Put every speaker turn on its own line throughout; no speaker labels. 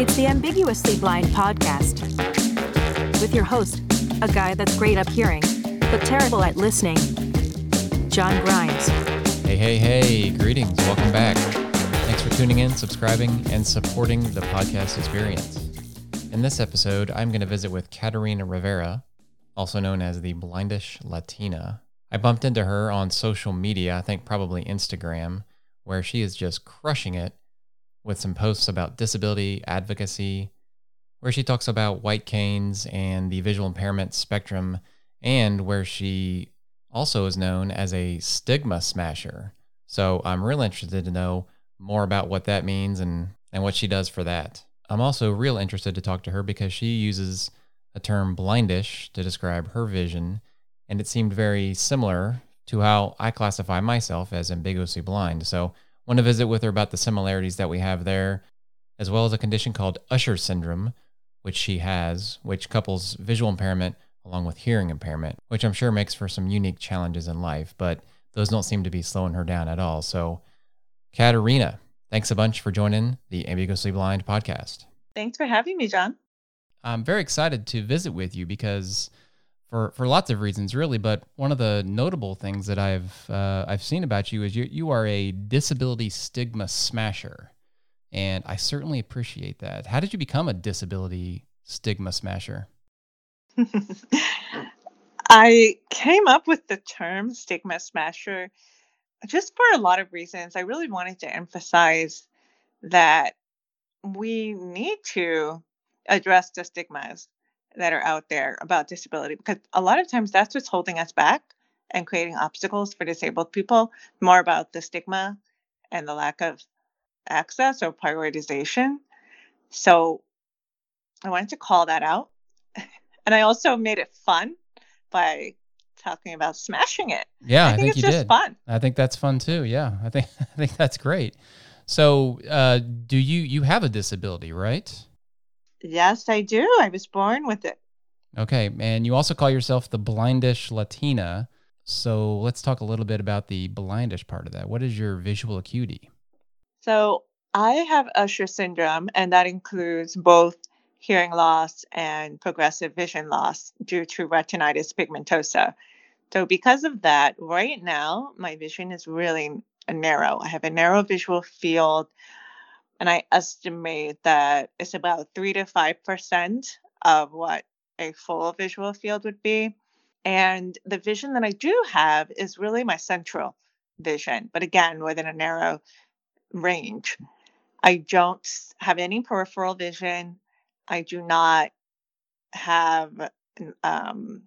It's the Ambiguously Blind podcast with your host, a guy that's great up hearing, but terrible at listening, John Grimes.
Hey, hey, hey, greetings. Welcome back. Thanks for tuning in, subscribing, and supporting the podcast experience. In this episode, I'm going to visit with Katerina Rivera, also known as the Blindish Latina. I bumped into her on social media, I think probably Instagram, where she is just crushing it with some posts about disability advocacy, where she talks about white canes and the visual impairment spectrum, and where she also is known as a stigma smasher. So I'm real interested to know more about what that means and, and what she does for that. I'm also real interested to talk to her because she uses a term blindish to describe her vision, and it seemed very similar to how I classify myself as ambiguously blind. So want to visit with her about the similarities that we have there, as well as a condition called Usher syndrome, which she has, which couples visual impairment along with hearing impairment, which I'm sure makes for some unique challenges in life, but those don't seem to be slowing her down at all. So, Katerina, thanks a bunch for joining the Ambiguously Blind podcast.
Thanks for having me, John.
I'm very excited to visit with you because for for lots of reasons, really. But one of the notable things that I've uh, I've seen about you is you you are a disability stigma smasher, and I certainly appreciate that. How did you become a disability stigma smasher?
I came up with the term stigma smasher just for a lot of reasons. I really wanted to emphasize that we need to address the stigmas that are out there about disability because a lot of times that's what's holding us back and creating obstacles for disabled people, more about the stigma and the lack of access or prioritization. So I wanted to call that out. And I also made it fun by talking about smashing it.
Yeah,
I think,
I think
it's
you
just
did.
fun.
I think that's fun too. Yeah, I think I think that's great. So, uh, do you you have a disability, right?
Yes, I do. I was born with it.
Okay, and you also call yourself the blindish Latina. So let's talk a little bit about the blindish part of that. What is your visual acuity?
So I have Usher syndrome, and that includes both hearing loss and progressive vision loss due to retinitis pigmentosa. So, because of that, right now, my vision is really narrow. I have a narrow visual field, and I estimate that it's about 3 to 5% of what a full visual field would be. And the vision that I do have is really my central vision, but again, within a narrow range. I don't have any peripheral vision. I do not have, um,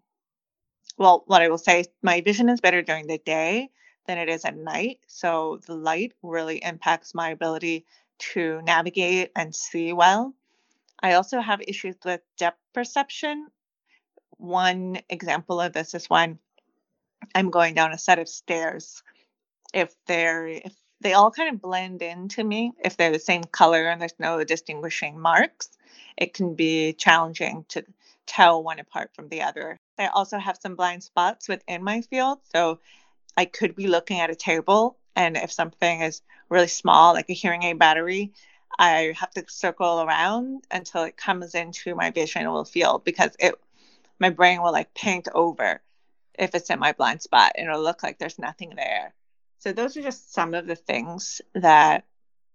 well, what I will say, my vision is better during the day than it is at night. So the light really impacts my ability to navigate and see well. I also have issues with depth perception. One example of this is when I'm going down a set of stairs. If they're if they all kind of blend into me, if they're the same color and there's no distinguishing marks, it can be challenging to tell one apart from the other. I also have some blind spots within my field. So I could be looking at a table, and if something is really small, like a hearing aid battery, I have to circle around until it comes into my visual field because it my brain will like paint over if it's in my blind spot and it'll look like there's nothing there. So those are just some of the things that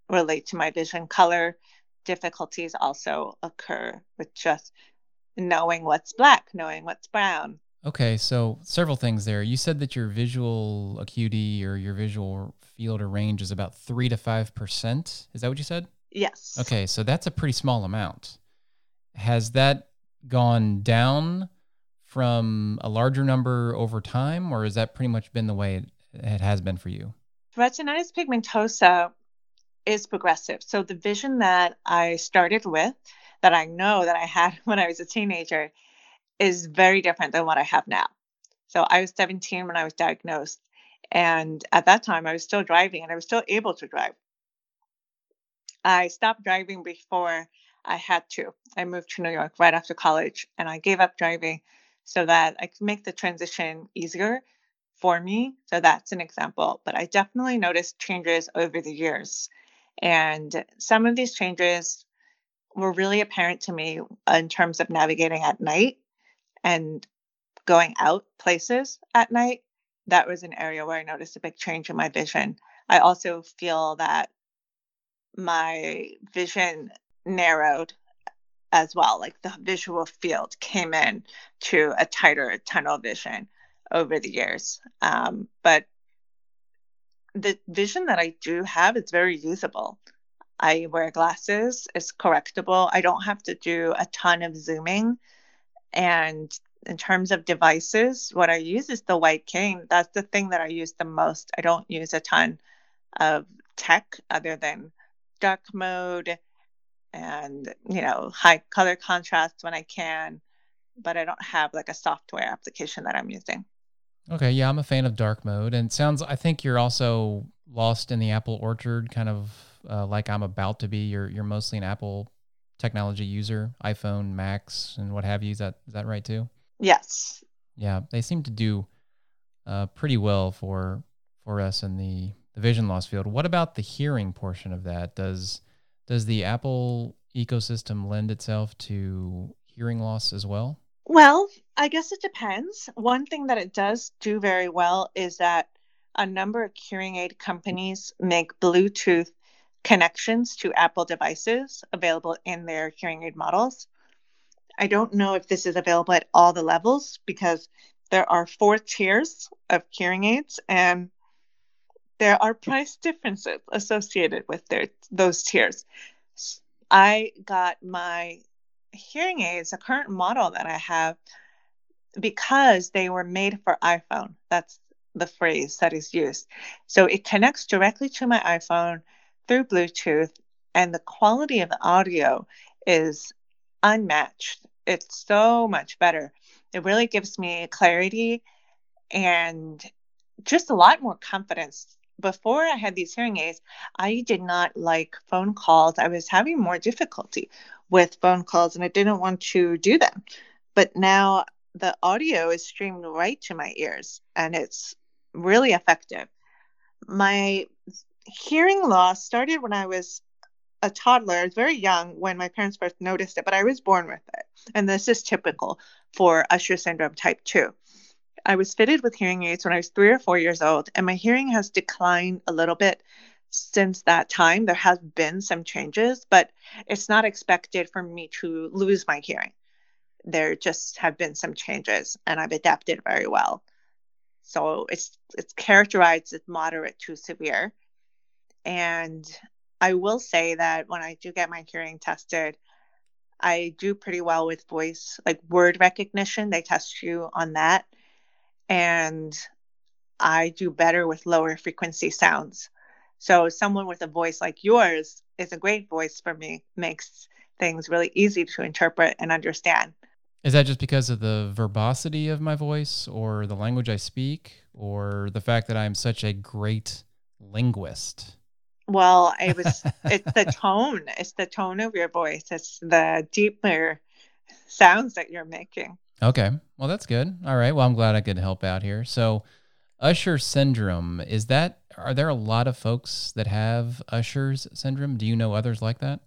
relate to my vision. Color difficulties also occur with just knowing what's black, knowing what's brown.
Okay, so several things there. You said that your visual acuity or your visual field or range is about 3 to 5%. Is that what you said?
Yes.
Okay, so that's a pretty small amount. Has that gone down from a larger number over time, or has that pretty much been the way it, it has been for you?
Retinitis pigmentosa is progressive. So the vision that I started with, that I know that I had when I was a teenager, is very different than what I have now. So I was 17 when I was diagnosed. And at that time, I was still driving and I was still able to drive. I stopped driving before I had to. I moved to New York right after college and I gave up driving so that I could make the transition easier for me. So that's an example. But I definitely noticed changes over the years. And some of these changes were really apparent to me in terms of navigating at night and going out places at night. That was an area where I noticed a big change in my vision. I also feel that my vision narrowed as well. Like the visual field came in to a tighter tunnel vision over the years. Um, but the vision that I do have is very usable. I wear glasses, it's correctable. I don't have to do a ton of zooming. And in terms of devices, what I use is the white cane. That's the thing that I use the most. I don't use a ton of tech other than dark mode and you know high color contrast when I can, but I don't have like a software application that I'm using.
Okay, yeah, I'm a fan of dark mode, and sounds. I think you're also lost in the Apple orchard, kind of uh, like I'm about to be. You're you're mostly an Apple technology user, iPhone, Macs, and what have you. Is that is that right too?
Yes.
Yeah, they seem to do uh, pretty well for for us in the the vision loss field. What about the hearing portion of that? Does does the Apple ecosystem lend itself to hearing loss as well?
Well, I guess it depends. One thing that it does do very well is that a number of hearing aid companies make Bluetooth connections to Apple devices available in their hearing aid models. I don't know if this is available at all the levels because there are four tiers of hearing aids and there are price differences associated with their those tiers. I got my hearing aids, a current model that I have, because they were made for iPhone. That's the phrase that is used. So it connects directly to my iPhone through Bluetooth, and the quality of the audio is unmatched. It's so much better. It really gives me clarity and just a lot more confidence before I had these hearing aids, I did not like phone calls. I was having more difficulty with phone calls and I didn't want to do them. But now the audio is streamed right to my ears and it's really effective. My hearing loss started when I was a toddler. Very young when my parents first noticed it, but I was born with it. And this is typical for Usher syndrome type 2. I was fitted with hearing aids when I was three or four years old, and my hearing has declined a little bit since that time. There has been some changes, but it's not expected for me to lose my hearing. There just have been some changes, and I've adapted very well. So it's it's characterized as moderate to severe. And I will say that when I do get my hearing tested, I do pretty well with voice, like word recognition. They test you on that and I do better with lower frequency sounds. So someone with a voice like yours is a great voice for me, makes things really easy to interpret and understand.
Is that just because of the verbosity of my voice or the language I speak or the fact that I'm such a great linguist?
Well, it was it's the tone. It's the tone of your voice. It's the deeper sounds that you're making.
Okay. Well, that's good. All right. Well, I'm glad I could help out here. So, Usher syndrome, is that, are there a lot of folks that have Usher's syndrome? Do you know others like that?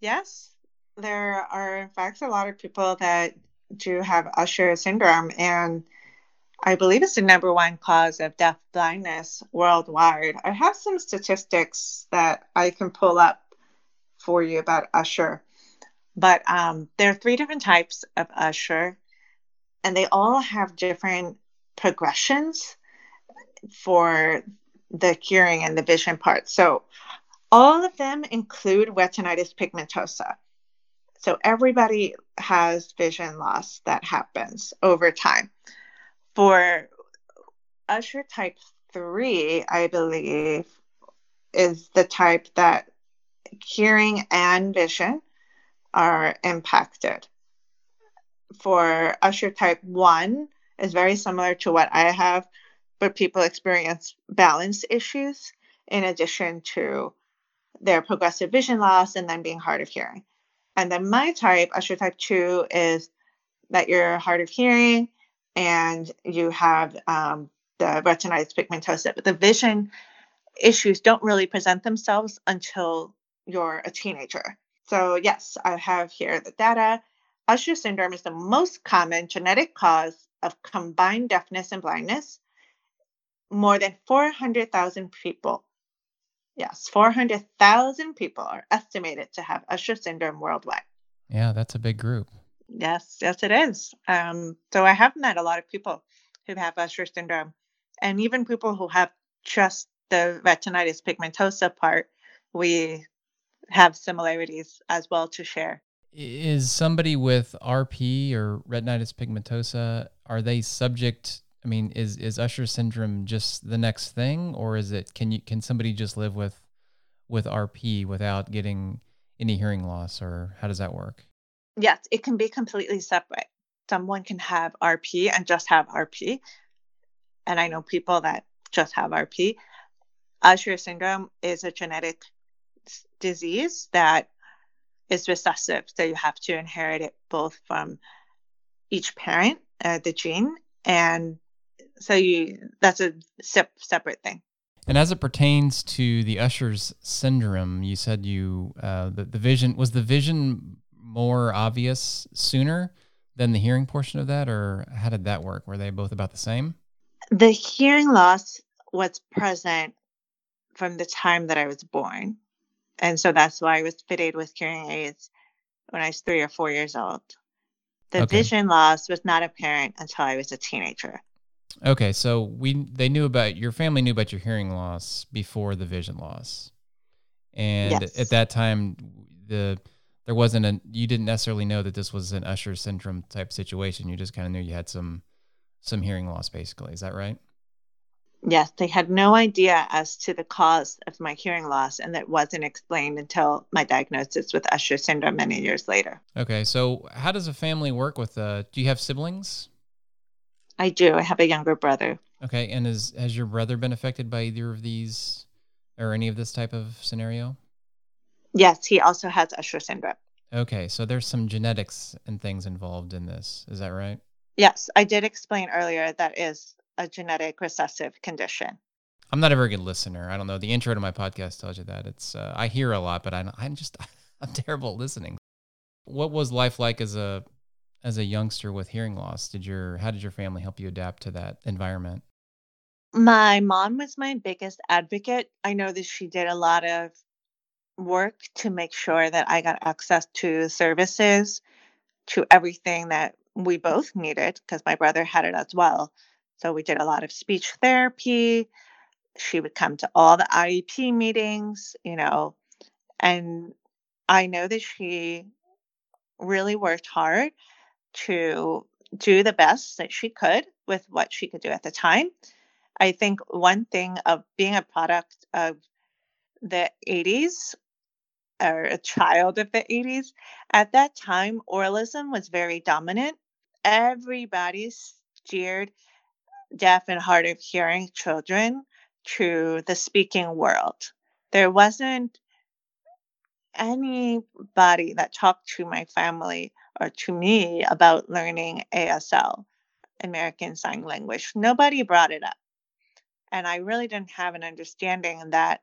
Yes. There are, in fact, a lot of people that do have Usher syndrome. And I believe it's the number one cause of deaf blindness worldwide. I have some statistics that I can pull up for you about Usher. But um, there are three different types of Usher and they all have different progressions for the hearing and the vision part. So all of them include retinitis pigmentosa. So everybody has vision loss that happens over time. For Usher type 3, I believe, is the type that hearing and vision are impacted for Usher type 1 is very similar to what I have, but people experience balance issues in addition to their progressive vision loss and then being hard of hearing. And then my type, Usher type 2, is that you're hard of hearing and you have um, the retinitis pigmentosa, but the vision issues don't really present themselves until you're a teenager. So, yes, I have here the data. Usher syndrome is the most common genetic cause of combined deafness and blindness. More than 400,000 people, yes, 400,000 people are estimated to have Usher syndrome worldwide.
Yeah, that's a big group.
Yes, yes, it is. Um, so I have met a lot of people who have Usher syndrome, and even people who have just the retinitis pigmentosa part. We have similarities as well to share.
Is somebody with RP or retinitis pigmentosa are they subject? I mean, is is Usher syndrome just the next thing, or is it can you can somebody just live with with RP without getting any hearing loss, or how does that work?
Yes, it can be completely separate. Someone can have RP and just have RP, and I know people that just have RP. Usher syndrome is a genetic disease that is recessive. So you have to inherit it both from each parent, uh, the gene, and so you that's a sep- separate thing.
And as it pertains to the Usher's syndrome, you said you uh, the the vision was the vision more obvious sooner than the hearing portion of that, or how did that work? Were they both about the same?
The hearing loss was present from the time that I was born. And so that's why I was fitted with hearing aids when I was three or four years old. The
Okay.
vision loss was not apparent until I was a teenager.
Okay, so we they knew about your family knew about your hearing loss before the vision loss, and
Yes.
at that time the there wasn't a you didn't necessarily know that this was an Usher syndrome type situation. You just kind of knew you had some some hearing loss, basically. Is that right?
Yes, they had no idea as to the cause of my hearing loss, and that wasn't explained until my diagnosis with Usher syndrome many years later.
Okay, so how does a family work with? Uh, do you have siblings?
I do. I have a younger brother.
Okay, and is has your brother been affected by either of these or any of this type of scenario?
Yes, he also has Usher syndrome.
Okay, so there's some genetics and things involved in this. Is that right?
Yes, I did explain earlier that is a genetic recessive condition.
I'm not a very good listener. I don't know. The intro to my podcast tells you that. It's uh, I hear a lot, but I, I'm just I'm terrible at listening. What was life like as a as a youngster with hearing loss? Did your how did your family help you adapt to that environment?
My mom was my biggest advocate. I know that she did a lot of work to make sure that I got access to services, to everything that we both needed, because my brother had it as well. So we did a lot of speech therapy. She would come to all the IEP meetings, you know, and I know that she really worked hard to do the best that she could with what she could do at the time. I think one thing of being a product of the 80s or a child of the 80s, at that time, oralism was very dominant. Everybody steered deaf and hard of hearing children to the speaking world. There wasn't anybody that talked to my family or to me about learning ASL, American Sign Language. Nobody brought it up. And I really didn't have an understanding that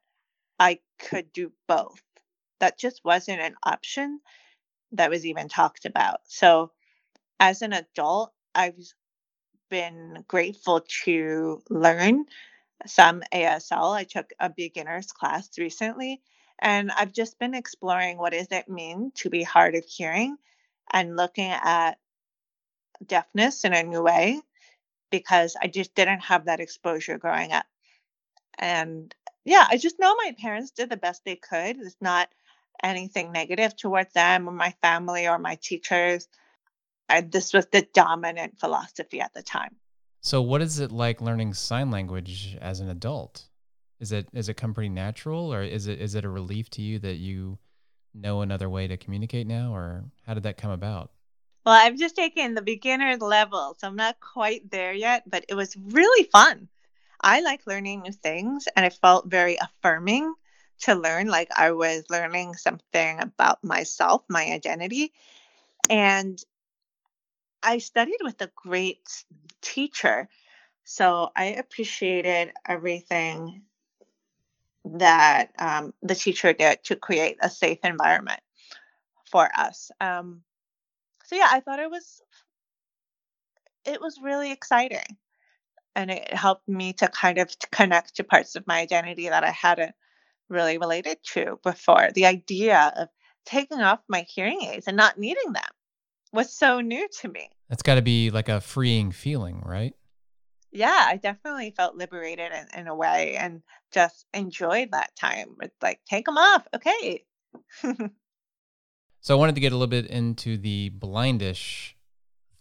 I could do both. That just wasn't an option that was even talked about. So, as an adult, I've been grateful to learn some ASL. I took a beginner's class recently, and I've just been exploring what does it mean to be hard of hearing and looking at deafness in a new way because I just didn't have that exposure growing up. And yeah, I just know my parents did the best they could. It's not anything negative towards them or my family or my teachers. I, this was the dominant philosophy at the time.
So, what is it like learning sign language as an adult? Is it is it come pretty natural, or is it is it a relief to you that you know another way to communicate now, or how did that come about?
Well, I've just taken the beginner level, so I'm not quite there yet, but it was really fun. I like learning new things, and it felt very affirming to learn like I was learning something about myself, my identity. And I studied with a great teacher. So I appreciated everything that um, the teacher did to create a safe environment. for us. Um, so yeah, I thought it was it was really exciting, and it helped me to kind of connect to parts of my identity that I hadn't really related to before. The idea of taking off my hearing aids and not needing them was so new to me.
That's got to be like a freeing feeling, right?
Yeah, I definitely felt liberated in, in a way and just enjoyed that time. It's like, take them off. Okay.
so I wanted to get a little bit into the blindish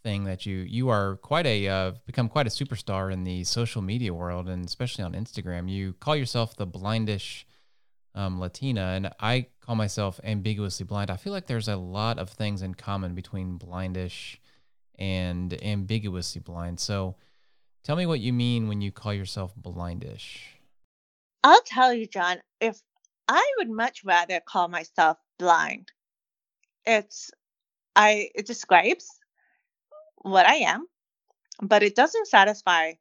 thing that you you are quite a uh, become quite a superstar in the social media world and especially on Instagram. You call yourself the blindish um, Latina, and I call myself ambiguously blind. I feel like there's a lot of things in common between blindish and ambiguously blind. So tell me what you mean when you call yourself blindish.
I'll tell you, John, if I would much rather call myself blind. It's I it describes what I am, but it doesn't satisfy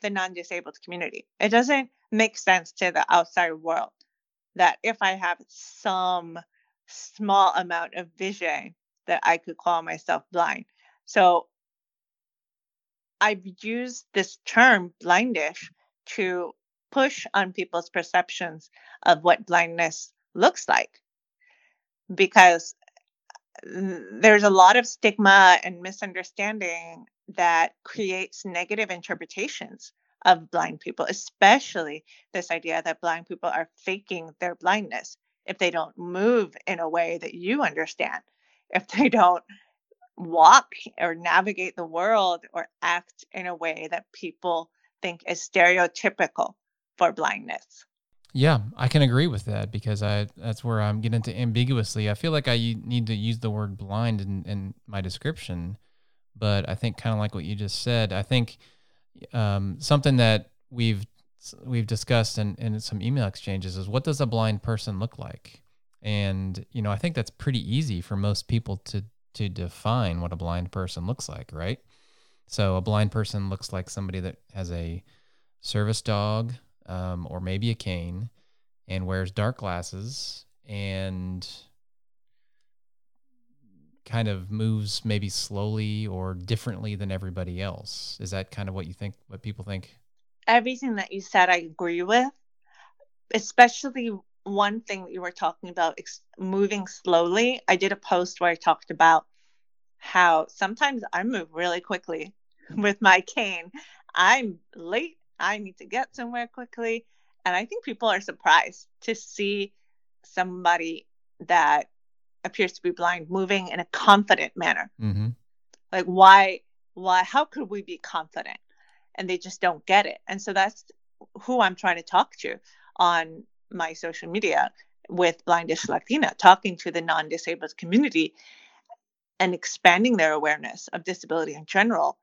the non-disabled community. It doesn't make sense to the outside world that if I have some small amount of vision, that I could call myself blind. So I've used this term blindish to push on people's perceptions of what blindness looks like because uh, there's a lot of stigma and misunderstanding that creates negative interpretations of blind people, especially this idea that blind people are faking their blindness if they don't move in a way that you understand, if they don't walk or navigate the world or act in a way that people think is stereotypical for blindness.
Yeah, I can agree with that because I that's where I'm getting to ambiguously. I feel like I need to use the word blind in, in my description, but I think kind of like what you just said, I think um, something that we've we've discussed in, in some email exchanges is what does a blind person look like? And you know, I think that's pretty easy for most people to to define what a blind person looks like, right? So a blind person looks like somebody that has a service dog um, or maybe a cane and wears dark glasses and kind of moves maybe slowly or differently than everybody else. Is that kind of what you think, what people think?
Everything that you said, I agree with, especially one thing that you were talking about moving slowly. I did a post where I talked about how sometimes I move really quickly with my cane. I'm late. I need to get somewhere quickly. And I think people are surprised to see somebody that appears to be blind moving in a confident manner. Mm-hmm. Like, why, why, how could we be confident? And they just don't get it. And so that's who I'm trying to talk to on my social media with Blindish Latina, talking to the non disabled community and expanding their awareness of disability in general.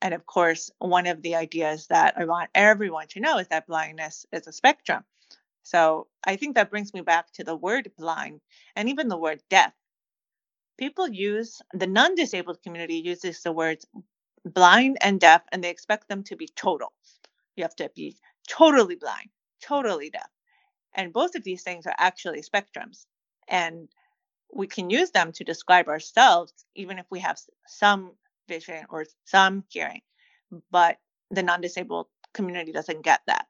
And of course, one of the ideas that I want everyone to know is that blindness is a spectrum. So I think that brings me back to the word blind and even the word deaf. People use, the non disabled community uses the words blind and deaf, and they expect them to be total. You have to be totally blind, totally deaf. And both of these things are actually spectrums. And we can use them to describe ourselves, even if we have some vision or some hearing. But the non disabled community doesn't get that.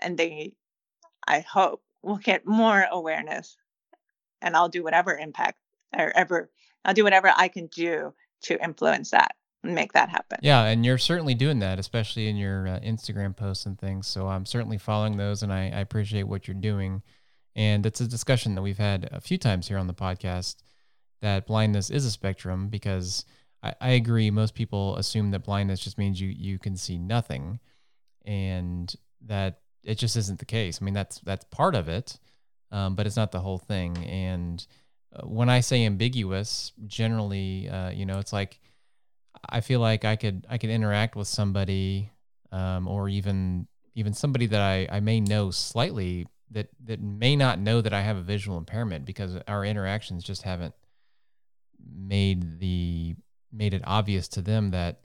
And they, I hope, we'll get more awareness. And I'll do whatever impact or ever, I'll do whatever I can do to influence that and make that happen.
Yeah. And you're certainly doing that, especially in your uh, Instagram posts and things. So I'm certainly following those and I, I appreciate what you're doing. And it's a discussion that we've had a few times here on the podcast that blindness is a spectrum because I, I agree. Most people assume that blindness just means you you can see nothing, and that it just isn't the case. I mean, that's that's part of it, um, but it's not the whole thing. And uh, when I say ambiguous, generally, uh, you know, it's like I feel like I could I could interact with somebody, um, or even even somebody that I, I may know slightly that that may not know that I have a visual impairment because our interactions just haven't made the made it obvious to them that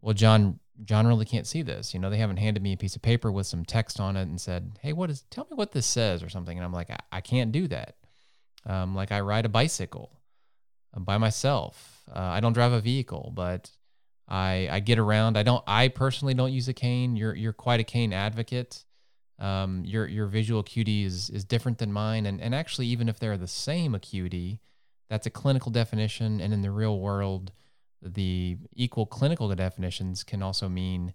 well John John really can't see this. You know, they haven't handed me a piece of paper with some text on it and said, "Hey, what is tell me what this says or something." And I'm like, "I, I can't do that." Um, like I ride a bicycle uh, by myself. Uh, I don't drive a vehicle, but I I get around. I don't. I personally don't use a cane. You're you're quite a cane advocate. Um, your your visual acuity is is different than mine, and and actually, even if they're the same acuity, that's a clinical definition, and in the real world, the equal clinical definitions can also mean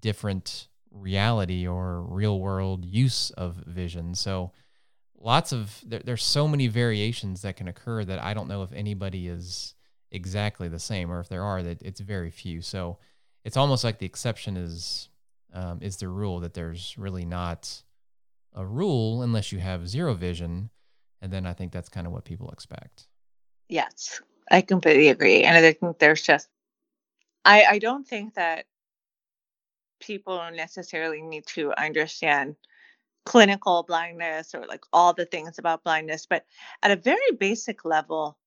different reality or real world use of vision. So lots of there, there's so many variations that can occur that I don't know if anybody is exactly the same or if there are that it's very few. So it's almost like the exception is um, is the rule that there's really not a rule unless you have zero vision, and then I think that's kind of what people expect.
Yes, I completely agree, and I think there's just I I don't think that people necessarily need to understand clinical blindness or like all the things about blindness, but at a very basic level,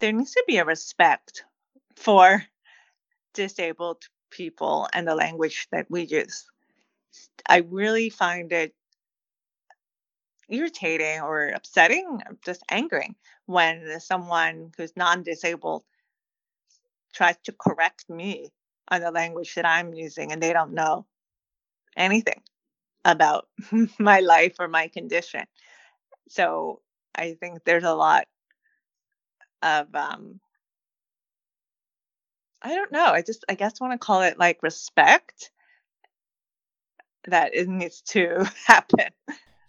there needs to be a respect for disabled people and the language that we use. I really find it irritating or upsetting, or just angering when someone who's non disabled tries to correct me on the language that I'm using and they don't know anything about my life or my condition. So I think there's a lot of um I don't know. I just I guess want to call it like respect that it needs to happen.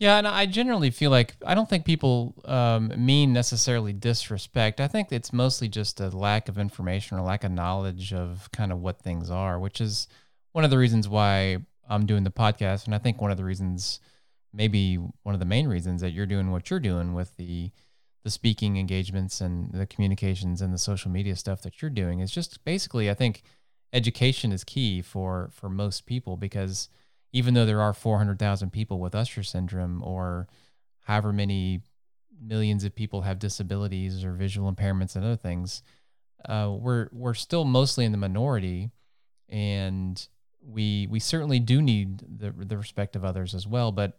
Yeah, and I generally feel like I don't think people um, mean necessarily disrespect. I think it's mostly just a lack of information or lack of knowledge of kind of what things are, which is one of the reasons why I'm doing the podcast. And I think one of the reasons, maybe one of the main reasons that you're doing what you're doing with the the speaking engagements and the communications and the social media stuff that you're doing is just basically, I think education is key for for most people because even though there are 400,000 people with Usher syndrome or however many millions of people have disabilities or visual impairments and other things, uh, we're we're still mostly in the minority, and we we certainly do need the the respect of others as well. But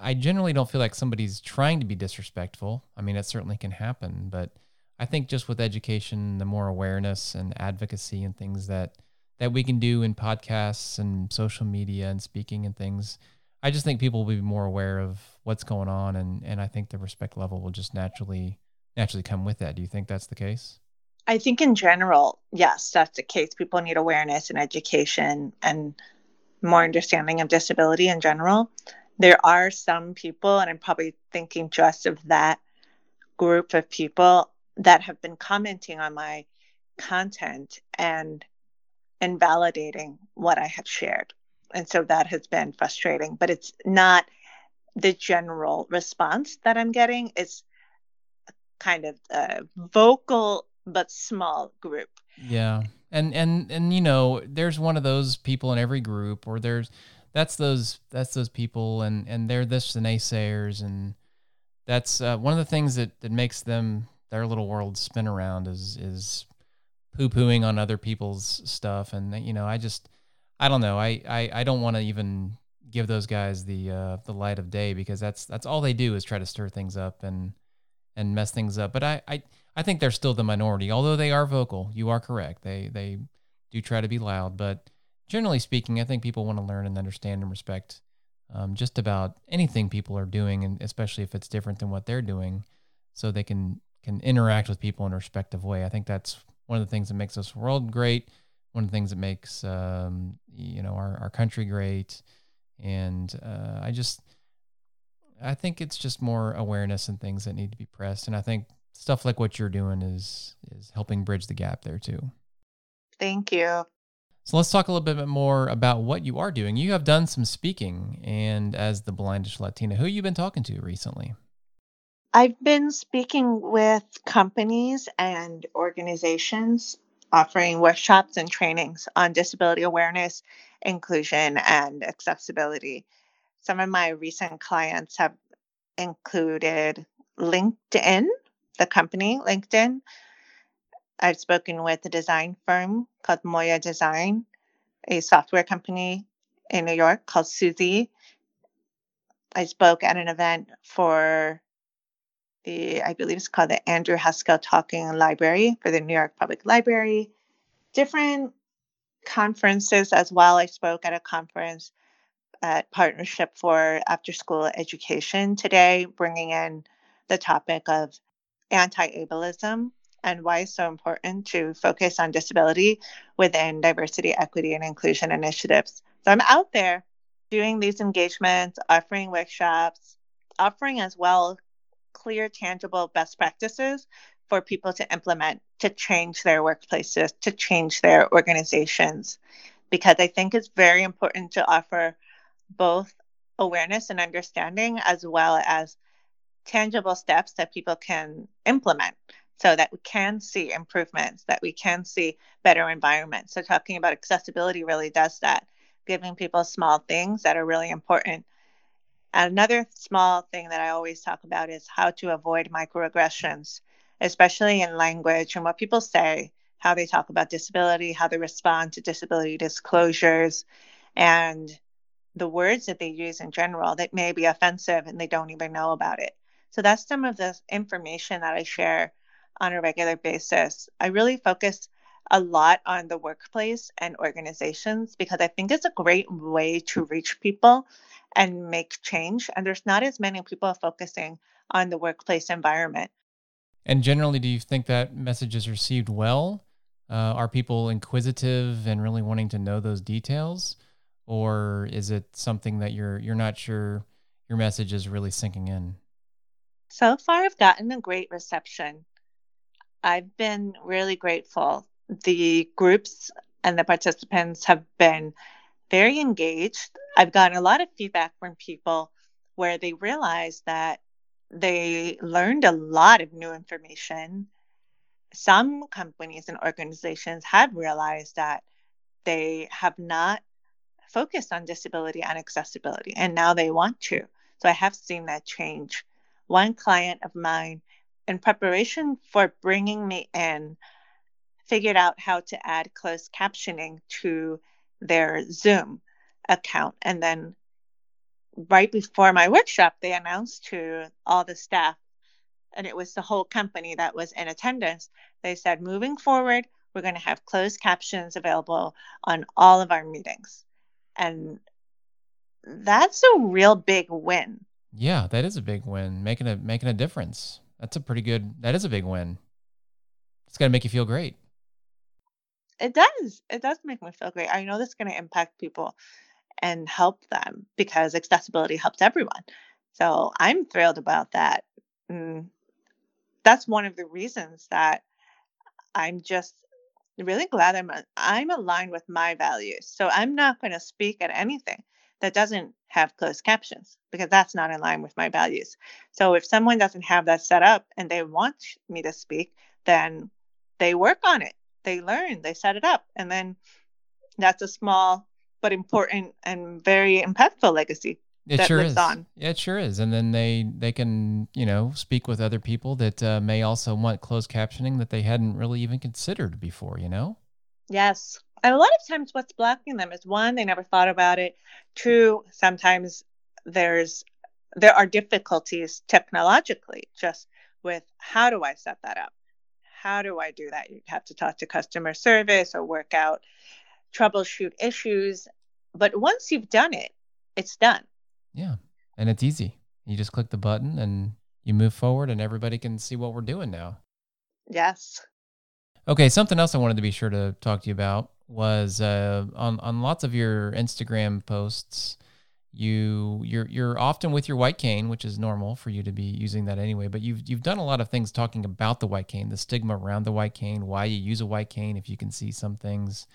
I generally don't feel like somebody's trying to be disrespectful. I mean, it certainly can happen, but I think just with education, the more awareness and advocacy and things that that we can do in podcasts and social media and speaking and things. I just think people will be more aware of what's going on, and and I think the respect level will just naturally naturally come with that. Do you think that's the case?
I think in general, yes, that's the case. People need awareness and education and more understanding of disability in general. There are some people, and I'm probably thinking just of that group of people that have been commenting on my content and invalidating what I have shared. And so that has been frustrating, but it's not the general response that I'm getting. It's kind of a vocal but small group.
Yeah. And and and you know, there's one of those people in every group or there's that's those that's those people and and they're this the naysayers and that's uh, one of the things that that makes them their little world spin around is is poo pooing on other people's stuff. And, you know, I just, I don't know. I, I, I don't want to even give those guys the, uh, the light of day because that's, that's all they do is try to stir things up and, and mess things up. But I, I, I think they're still the minority, although they are vocal. You are correct. They, they do try to be loud, but generally speaking, I think people want to learn and understand and respect um, just about anything people are doing, and especially if it's different than what they're doing, so they can can interact with people in a respectful way. I think that's one of the things that makes this world great, one of the things that makes um, you know our, our country great, and uh, I just I think it's just more awareness and things that need to be pressed, and I think stuff like what you're doing is is helping bridge the gap there too.
Thank you.
So let's talk a little bit more about what you are doing. You have done some speaking, and as the blindish Latina, who you been talking to recently?
I've been speaking with companies and organizations offering workshops and trainings on disability awareness, inclusion, and accessibility. Some of my recent clients have included LinkedIn, the company LinkedIn. I've spoken with a design firm called Moya Design, a software company in New York called Suzy. I spoke at an event for the I believe it's called the Andrew Heiskell Talking Library for the New York Public Library. Different conferences as well. I spoke at a conference at Partnership for After School Education today, bringing in the topic of anti ableism and why it's so important to focus on disability within diversity, equity, and inclusion initiatives. So I'm out there doing these engagements, offering workshops, offering as well clear, tangible best practices for people to implement to change their workplaces, to change their organizations. Because I think it's very important to offer both awareness and understanding as well as tangible steps that people can implement so that we can see improvements, that we can see better environments. So, talking about accessibility really does that, giving people small things that are really important. Another small thing that I always talk about is how to avoid microaggressions, especially in language and what people say, how they talk about disability, how they respond to disability disclosures, and the words that they use in general that may be offensive and they don't even know about it. So that's some of the information that I share on a regular basis. I really focus a lot on the workplace and organizations because I think it's a great way to reach people and make change. And there's not as many people focusing on the workplace environment.
And generally, do you think that message is received well? Uh, are people inquisitive and really wanting to know those details, or is it something that you're you're not sure your message is really sinking in?
So far, I've gotten a great reception. I've been really grateful. The groups and the participants have been very engaged. I've gotten a lot of feedback from people where they realize that they learned a lot of new information. Some companies and organizations have realized that they have not focused on disability and accessibility, and now they want to. So I have seen that change. One client of mine in preparation for bringing me in, figured out how to add closed captioning to their Zoom account. And then right before my workshop, they announced to all the staff, and it was the whole company that was in attendance. They said, moving forward, we're going to have closed captions available on all of our meetings. And that's a real big win.
Yeah, that is a big win, making a making a difference. That's a pretty good. That is a big win. It's gonna make you feel great.
It does. It does make me feel great. I know this is going to impact people and help them because accessibility helps everyone. So I'm thrilled about that. And that's one of the reasons that I'm just really glad I'm I'm aligned with my values. So I'm not going to speak at anything that doesn't have closed captions because that's not in line with my values. So if someone doesn't have that set up and they want me to speak, then they work on it. They learn, they set it up. And then that's a small but important and very impactful legacy.
It sure is. On. Yeah, it sure is. And then they they can, you know, speak with other people that uh, may also want closed captioning that they hadn't really even considered before, you know?
Yes. And a lot of times, what's blocking them is one, they never thought about it. Two, sometimes there's there are difficulties technologically just with how do I set that up? How do I do that? You have to talk to customer service or work out, troubleshoot issues. But once you've done it, it's done.
Yeah. And it's easy. You just click the button and you move forward, and everybody can see what we're doing now.
Yes.
Okay. Something else I wanted to be sure to talk to you about was uh, on on lots of your Instagram posts. You you're you're often with your white cane, which is normal for you to be using that anyway. But you've you've done a lot of things talking about the white cane, the stigma around the white cane, why you use a white cane, if you can see some things,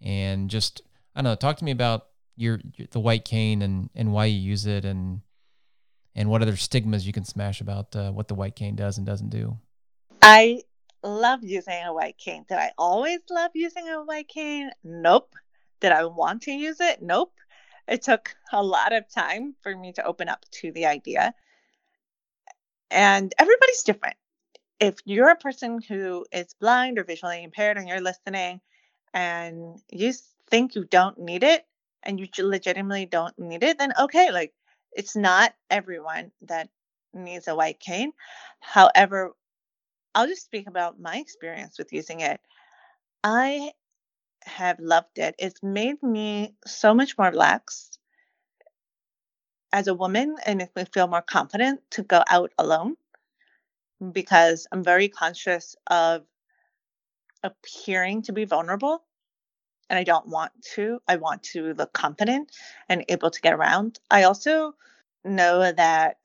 and just I don't know. Talk to me about your, the white cane and and why you use it, and and what other stigmas you can smash about uh, what the white cane does and doesn't do.
I love using a white cane. Did I always love using a white cane? Nope. Did I want to use it? Nope. It took a lot of time for me to open up to the idea. And everybody's different. If you're a person who is blind or visually impaired and you're listening and you think you don't need it and you legitimately don't need it, then okay, like it's not everyone that needs a white cane. However, I'll just speak about my experience with using it. I have loved it. It's made me so much more relaxed as a woman and makes me feel more confident to go out alone because I'm very conscious of appearing to be vulnerable and I don't want to. I want to look confident and able to get around. I also know that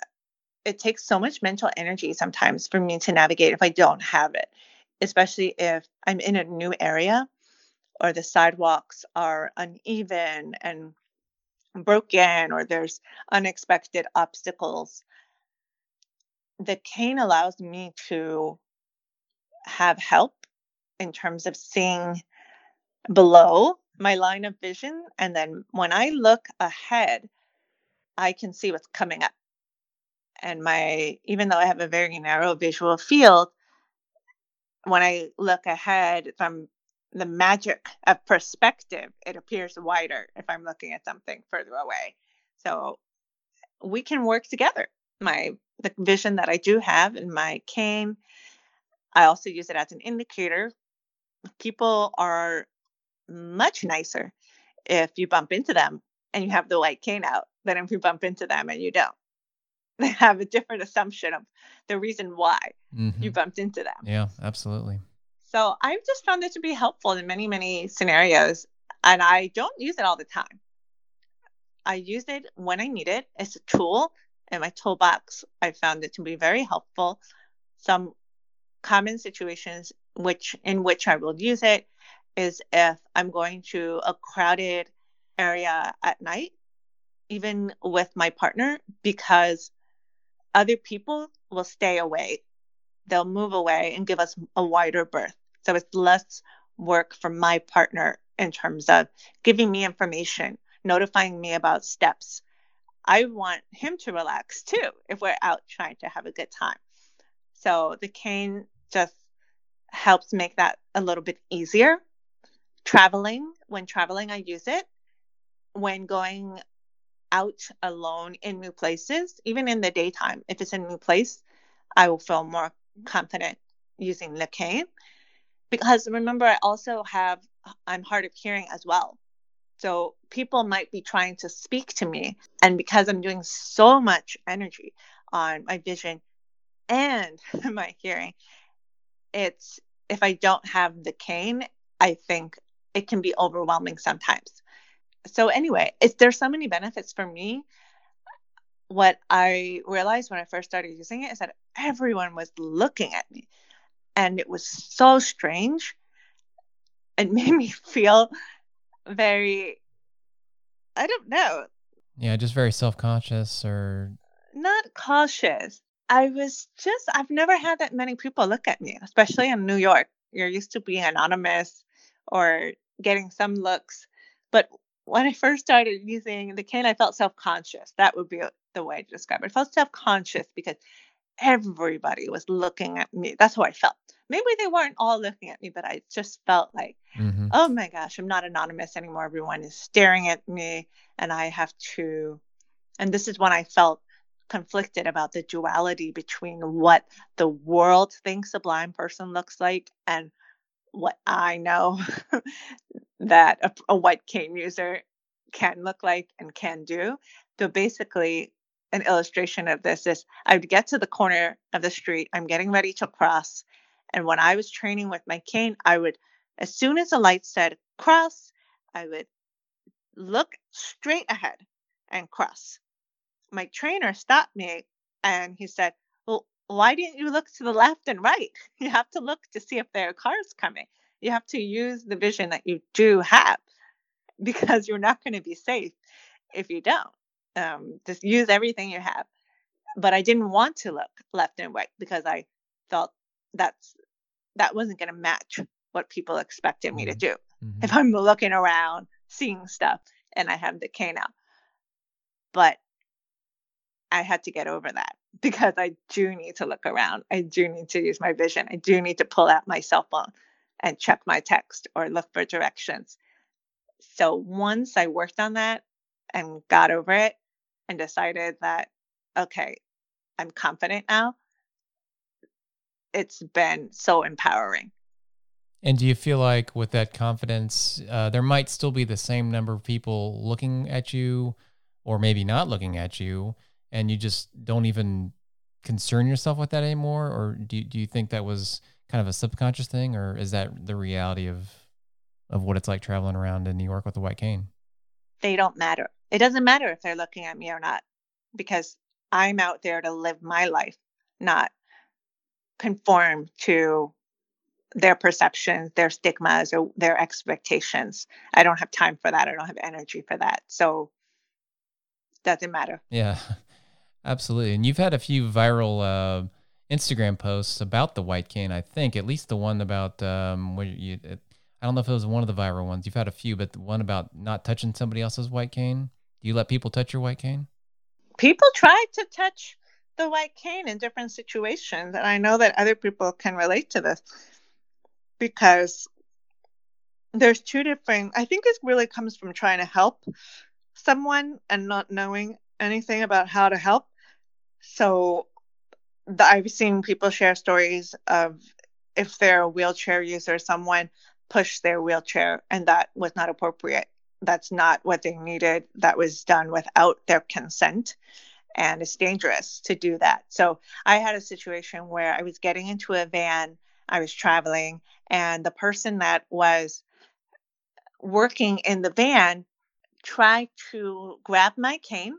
it takes so much mental energy sometimes for me to navigate if I don't have it, especially if I'm in a new area or the sidewalks are uneven and broken or there's unexpected obstacles. The cane allows me to have help in terms of seeing below my line of vision. And then when I look ahead, I can see what's coming up. And my, even though I have a very narrow visual field, when I look ahead from the magic of perspective, it appears wider if I'm looking at something further away. So we can work together. My the vision that I do have in my cane, I also use it as an indicator. People are much nicer if you bump into them and you have the white cane out than if you bump into them and you don't. They have a different assumption of the reason why mm-hmm. you bumped into them.
Yeah, absolutely.
So I've just found it to be helpful in many, many scenarios. And I don't use it all the time. I use it when I need it. It's a tool in my toolbox. I found it to be very helpful. Some common situations which in which I will use it is if I'm going to a crowded area at night, even with my partner, because other people will stay away. They'll move away and give us a wider berth. So it's less work for my partner in terms of giving me information, notifying me about steps. I want him to relax too if we're out trying to have a good time. So the cane just helps make that a little bit easier traveling when traveling i use it when going out alone in new places even in the daytime if it's a new place i will feel more confident using the cane because remember i also have i'm hard of hearing as well so people might be trying to speak to me and because i'm doing so much energy on my vision and my hearing it's if i don't have the cane i think it can be overwhelming sometimes. So anyway, it's there's so many benefits for me. What I realized when I first started using it is that everyone was looking at me and it was so strange. It made me feel very I don't know.
Yeah, just very self-conscious or
not cautious. I was just I've never had that many people look at me, especially in New York. You're used to being anonymous or getting some looks. But when I first started using the cane, I felt self conscious. That would be the way to describe it. I felt self conscious because everybody was looking at me. That's how I felt. Maybe they weren't all looking at me, but I just felt like, mm-hmm. oh my gosh, I'm not anonymous anymore. Everyone is staring at me, and I have to. And this is when I felt conflicted about the duality between what the world thinks a blind person looks like and what I know that a, a white cane user can look like and can do. So basically, an illustration of this is I would get to the corner of the street, I'm getting ready to cross. And when I was training with my cane, I would, as soon as the light said cross, I would look straight ahead and cross. My trainer stopped me and he said, Well, why didn't you look to the left and right? You have to look to see if there are cars coming. You have to use the vision that you do have because you're not going to be safe if you don't. Um, just use everything you have. But I didn't want to look left and right because I felt that's that wasn't going to match what people expected me to mm-hmm. do. Mm-hmm. If I'm looking around, seeing stuff, and I have the cane out. But I had to get over that because I do need to look around. I do need to use my vision. I do need to pull out my cell phone and check my text or look for directions. So once I worked on that and got over it and decided that, okay, I'm confident now, it's been so empowering.
And do you feel like with that confidence, uh, there might still be the same number of people looking at you, or maybe not looking at you, and you just don't even concern yourself with that anymore? Or do do you think that was kind of a subconscious thing, or is that the reality of of what it's like traveling around in New York with a white cane?
They don't matter. It doesn't matter if they're looking at me or not, because I'm out there to live my life, not conform to their perceptions, their stigmas, or their expectations. I don't have time for that. I don't have energy for that. So doesn't matter.
Yeah, absolutely. And you've had a few viral uh, Instagram posts about the white cane. I think at least the one about um, where you. It, I don't know if it was one of the viral ones. You've had a few, but the one about not touching somebody else's white cane. Do you let people touch your white cane?
People try to touch the white cane in different situations, and I know that other people can relate to this because there's two different. I think this really comes from trying to help someone and not knowing anything about how to help. So the, I've seen people share stories of if they're a wheelchair user, someone pushed their wheelchair and that was not appropriate. That's not what they needed. That was done without their consent. And it's dangerous to do that. So I had a situation where I was getting into a van, I was traveling, and the person that was working in the van tried to grab my cane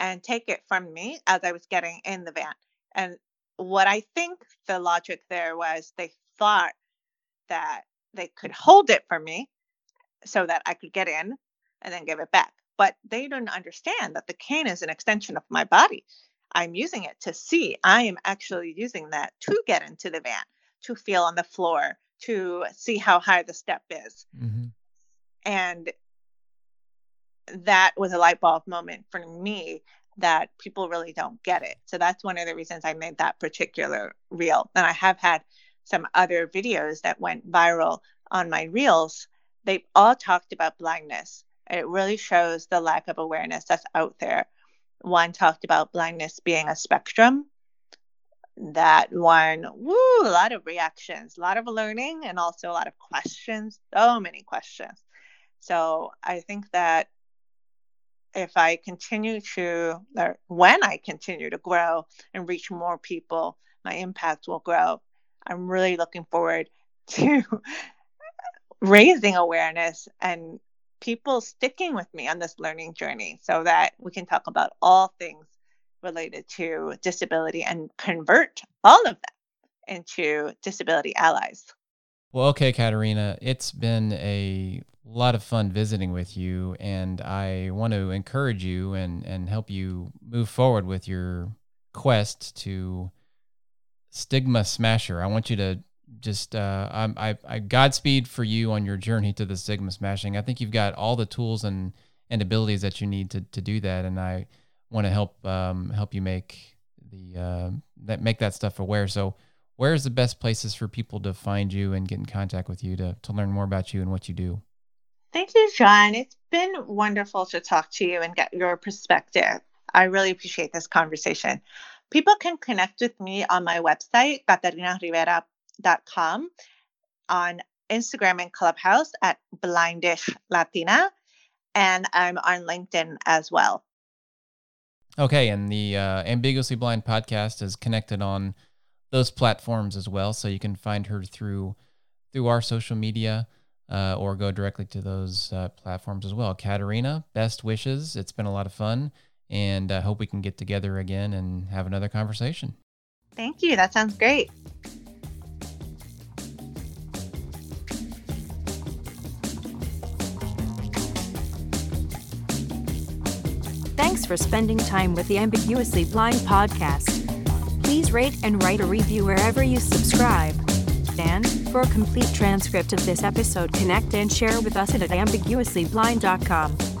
and take it from me as I was getting in the van. And what I think the logic there was they thought that they could hold it for me so that I could get in and then give it back. But they didn't understand that the cane is an extension of my body. I'm using it to see. I am actually using that to get into the van, to feel on the floor, to see how high the step is. Mm-hmm. And that was a light bulb moment for me that people really don't get it. So that's one of the reasons I made that particular reel. And I have had some other videos that went viral on my reels. They all talked about blindness. It really shows the lack of awareness that's out there. One talked about blindness being a spectrum. That one, woo, a lot of reactions, a lot of learning, and also a lot of questions. So many questions. So I think that if I continue to, or when I continue to grow and reach more people, my impact will grow. I'm really looking forward to raising awareness and people sticking with me on this learning journey so that we can talk about all things related to disability and convert all of them into disability allies.
Well, okay, Catarina, it's been a lot of fun visiting with you, and I want to encourage you and, and help you move forward with your quest to stigma smasher. I want you to just uh, I, I, I Godspeed for you on your journey to the stigma smashing. I think you've got all the tools and and abilities that you need to to do that, and I want to help um, help you make the uh, that make that stuff aware. So, where's the best places for people to find you and get in contact with you to to learn more about you and what you do?
Thank you, John. It's been wonderful to talk to you and get your perspective. I really appreciate this conversation. People can connect with me on my website, catarinarivera.com, on Instagram and Clubhouse at Blindish Latina, and I'm on LinkedIn as well.
Okay, and the uh, Ambiguously Blind podcast is connected on those platforms as well, so you can find her through through our social media uh, or go directly to those uh, platforms as well. Catarina, best wishes. It's been a lot of fun, and I hope we can get together again and have another conversation.
Thank you. That sounds great.
Thanks for spending time with the Ambiguously Blind podcast. Please rate and write a review wherever you subscribe. And for a complete transcript of this episode, connect and share with us at ambiguouslyblind.com.